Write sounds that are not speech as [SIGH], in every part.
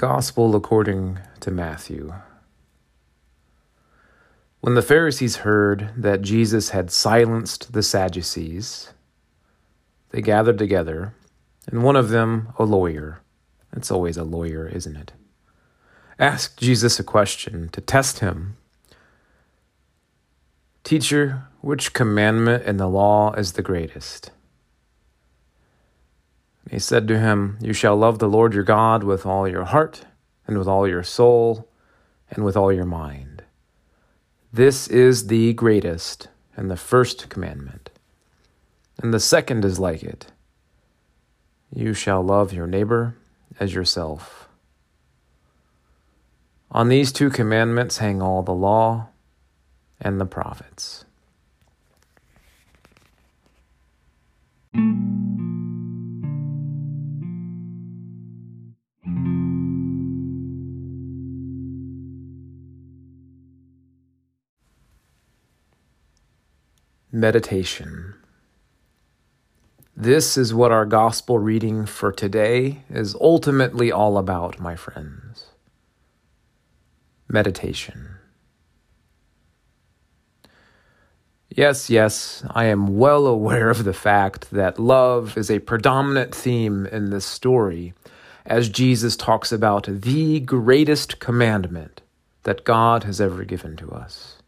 Gospel according to Matthew. When the Pharisees heard that Jesus had silenced the Sadducees, they gathered together, and one of them, a lawyer, it's always a lawyer, isn't it? Asked Jesus a question to test him. Teacher, which commandment in the law is the greatest? He said to him, You shall love the Lord your God with all your heart, and with all your soul, and with all your mind. This is the greatest and the first commandment. And the second is like it You shall love your neighbor as yourself. On these two commandments hang all the law and the prophets. Meditation. This is what our gospel reading for today is ultimately all about, my friends. Meditation. Yes, yes, I am well aware of the fact that love is a predominant theme in this story as Jesus talks about the greatest commandment that God has ever given to us.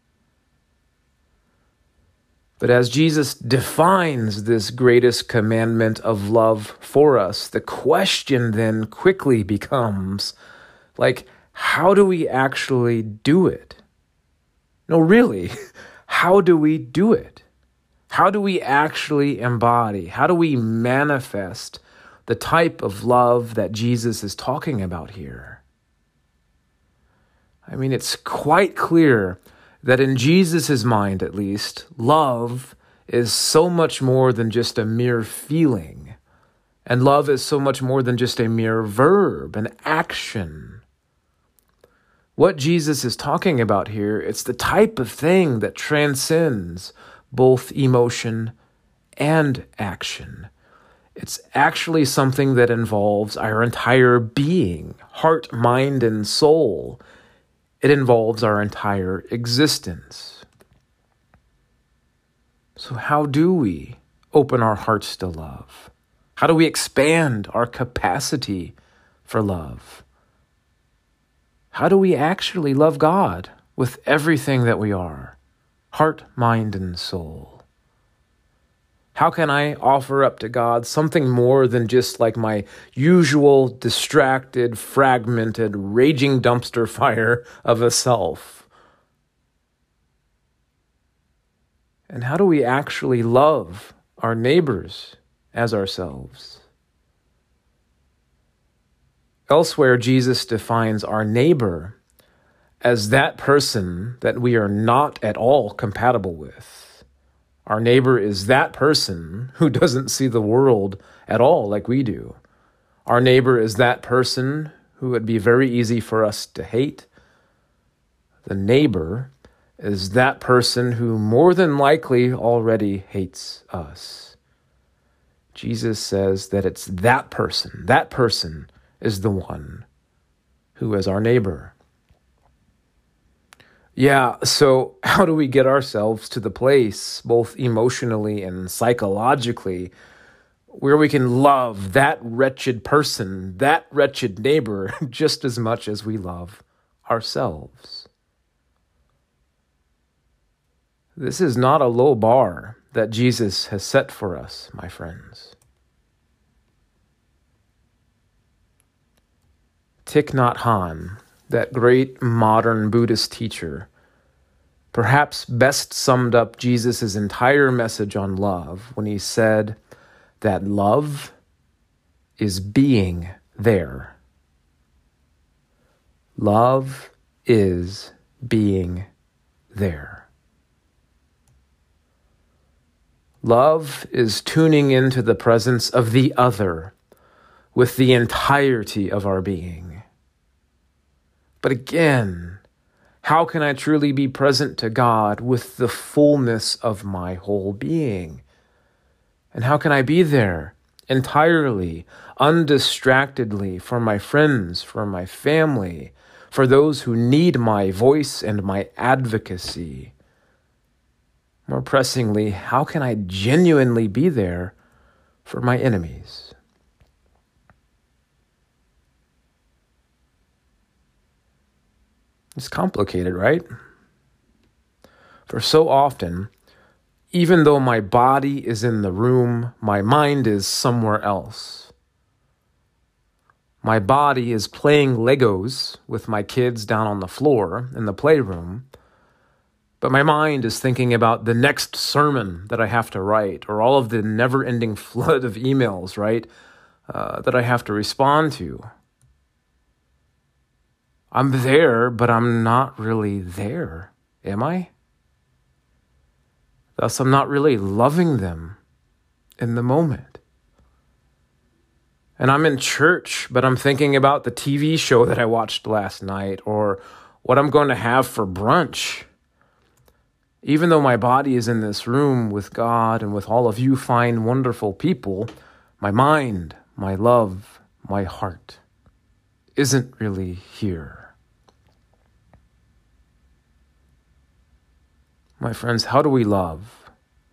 But as Jesus defines this greatest commandment of love for us, the question then quickly becomes like, how do we actually do it? No, really, [LAUGHS] how do we do it? How do we actually embody? How do we manifest the type of love that Jesus is talking about here? I mean, it's quite clear that in Jesus' mind, at least, love is so much more than just a mere feeling. And love is so much more than just a mere verb, an action. What Jesus is talking about here, it's the type of thing that transcends both emotion and action. It's actually something that involves our entire being, heart, mind, and soul. It involves our entire existence. So, how do we open our hearts to love? How do we expand our capacity for love? How do we actually love God with everything that we are heart, mind, and soul? How can I offer up to God something more than just like my usual distracted, fragmented, raging dumpster [LAUGHS] fire of a self? And how do we actually love our neighbors as ourselves? Elsewhere, Jesus defines our neighbor as that person that we are not at all compatible with our neighbor is that person who doesn't see the world at all like we do. Our neighbor is that person who would be very easy for us to hate. The neighbor is that person who more than likely already hates us. Jesus says that it's that person, that person is the one who is our neighbor. Yeah, so how do we get ourselves to the place, both emotionally and psychologically, where we can love that wretched person, that wretched neighbor, [LAUGHS] just as much as we love ourselves? This is not a low bar that Jesus has set for us, my friends. Thich Nhat Hanh that great modern Buddhist teacher, perhaps best summed up Jesus' entire message on love when he said that love is being there. Love is being there. Love is tuning into the presence of the other with the entirety of our being. But again, how can I truly be present to God with the fullness of my whole being? And how can I be there entirely, undistractedly for my friends, for my family, for those who need my voice and my advocacy. More pressingly, how can I genuinely be there for my enemies? It's complicated, right? For so often, even though my body is in the room, my mind is somewhere else. My body is playing Legos with my kids down on the floor in the playroom, but my mind is thinking about the next sermon that I have to write or all of the never ending [LAUGHS] flood of emails, right, uh, that I have to respond to. I'm there, but I'm not really there, am I? Thus, I'm not really loving them in the moment. And I'm in church, but I'm thinking about the TV show that I watched last night or what I'm going to have for brunch. Even though my body is in this room with God and with all of you fine, wonderful people, my mind, my love, my heart isn't really here. My friends, how do we love?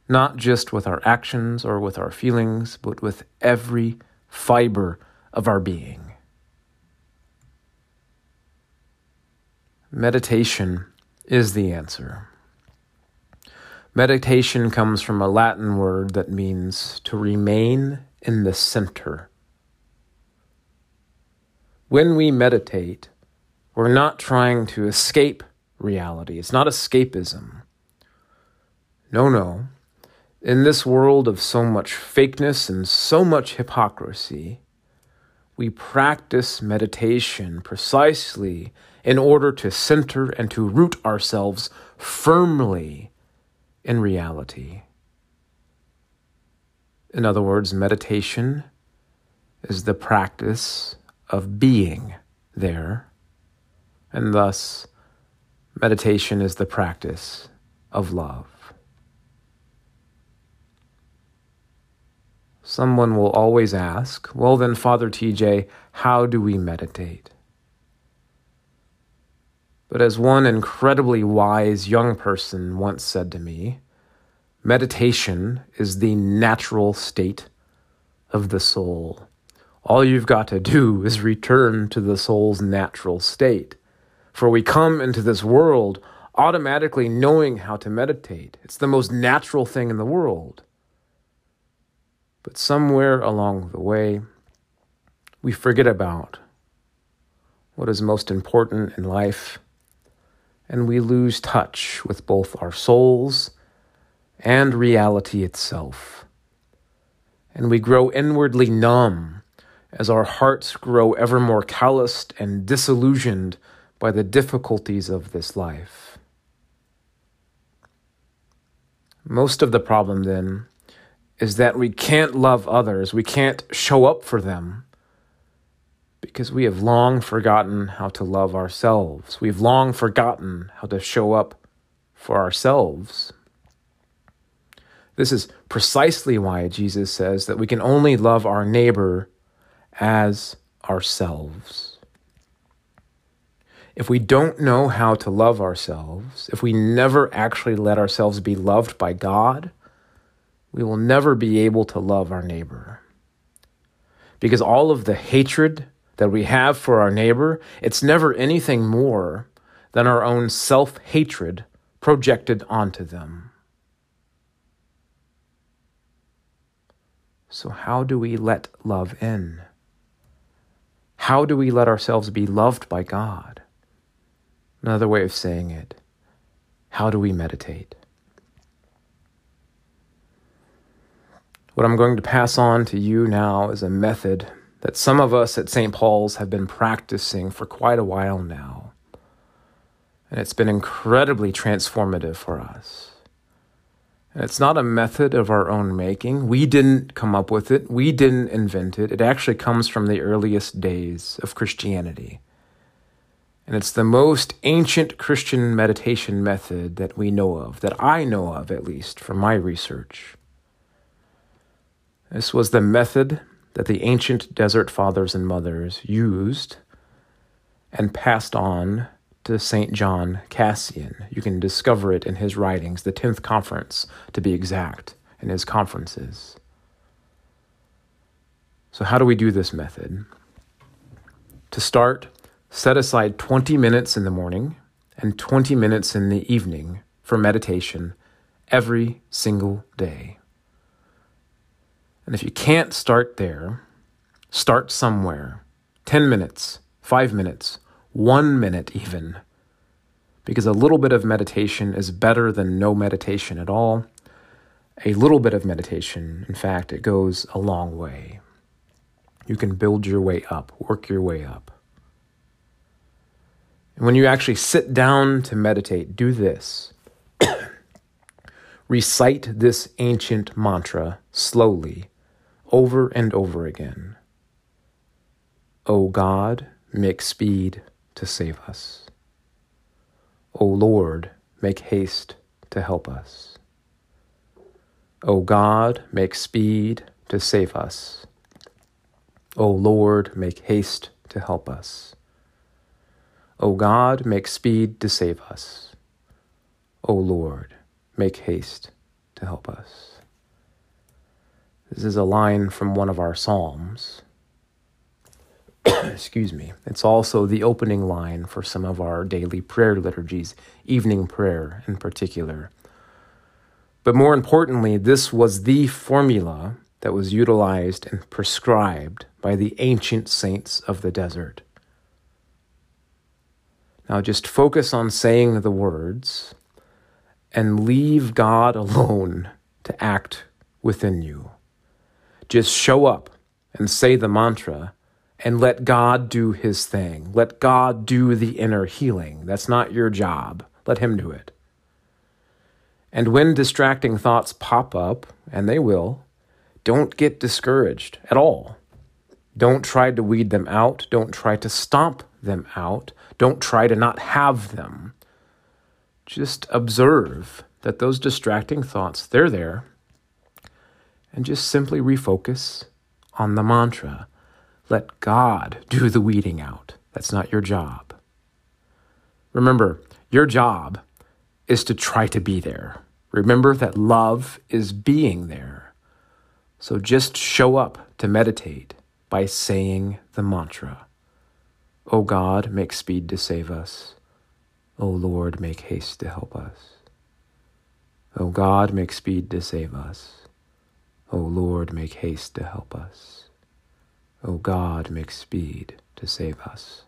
Not just with our actions or with our feelings, but with every fiber of our being. Meditation is the answer. Meditation comes from a Latin word that means to remain in the center. When we meditate, we're not trying to escape reality. It's not escapism. No, no. In this world of so much fakeness and so much hypocrisy, we practice meditation precisely in order to center and to root ourselves firmly in reality. In other words, meditation is the practice of being there, and thus, meditation is the practice of love. Someone will always ask, Well, then, Father TJ, how do we meditate? But as one incredibly wise young person once said to me, meditation is the natural state of the soul. All you've got to do is return to the soul's natural state. For we come into this world automatically knowing how to meditate. It's the most natural thing in the world. But somewhere along the way, we forget about what is most important in life, and we lose touch with both our souls and reality itself. And we grow inwardly numb as our hearts grow ever more calloused and disillusioned by the difficulties of this life. Most of the problem, then, is that we can't love others, we can't show up for them because we have long forgotten how to love ourselves. We've long forgotten how to show up for ourselves. This is precisely why Jesus says that we can only love our neighbor as ourselves. If we don't know how to love ourselves, if we never actually let ourselves be loved by God, we will never be able to love our neighbor. Because all of the hatred that we have for our neighbor, it's never anything more than our own self hatred projected onto them. So, how do we let love in? How do we let ourselves be loved by God? Another way of saying it, how do we meditate? What I'm going to pass on to you now is a method that some of us at St. Paul's have been practicing for quite a while now. And it's been incredibly transformative for us. And it's not a method of our own making. We didn't come up with it, we didn't invent it. It actually comes from the earliest days of Christianity. And it's the most ancient Christian meditation method that we know of, that I know of at least from my research. This was the method that the ancient desert fathers and mothers used and passed on to St. John Cassian. You can discover it in his writings, the 10th conference to be exact, in his conferences. So, how do we do this method? To start, set aside 20 minutes in the morning and 20 minutes in the evening for meditation every single day. And if you can't start there, start somewhere 10 minutes, 5 minutes, 1 minute even. Because a little bit of meditation is better than no meditation at all. A little bit of meditation, in fact, it goes a long way. You can build your way up, work your way up. And when you actually sit down to meditate, do this. [COUGHS] Recite this ancient mantra slowly, over and over again. O God, make speed to save us. O Lord, make haste to help us. O God, make speed to save us. O Lord, make haste to help us. O God, make speed to save us. O Lord, make haste to help us. This is a line from one of our Psalms. [COUGHS] Excuse me. It's also the opening line for some of our daily prayer liturgies, evening prayer in particular. But more importantly, this was the formula that was utilized and prescribed by the ancient saints of the desert. Now just focus on saying the words and leave God [LAUGHS] alone to act within you. Just show up and say the mantra and let God do his thing. Let God do the inner healing. That's not your job. Let him do it. And when distracting thoughts pop up, and they will, don't get discouraged at all. Don't try to weed them out. Don't try to stomp them out. Don't try to not have them. Just observe that those distracting thoughts, they're there. And just simply refocus on the mantra. Let God do the weeding out. That's not your job. Remember, your job is to try to be there. Remember that love is being there. So just show up to meditate by saying the mantra O God, make speed to save us. O Lord, make haste to help us. O God, make speed to save us. O Lord, make haste to help us. O God, make speed to save us.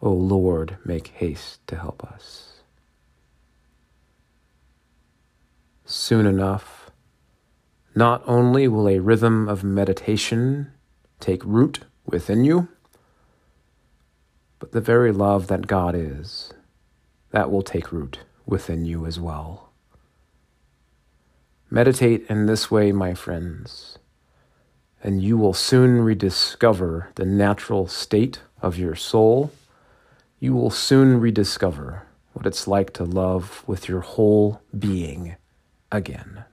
O Lord, make haste to help us. Soon enough, not only will a rhythm of meditation take root within you, but the very love that God is, that will take root within you as well. Meditate in this way, my friends, and you will soon rediscover the natural state of your soul. You will soon rediscover what it's like to love with your whole being again.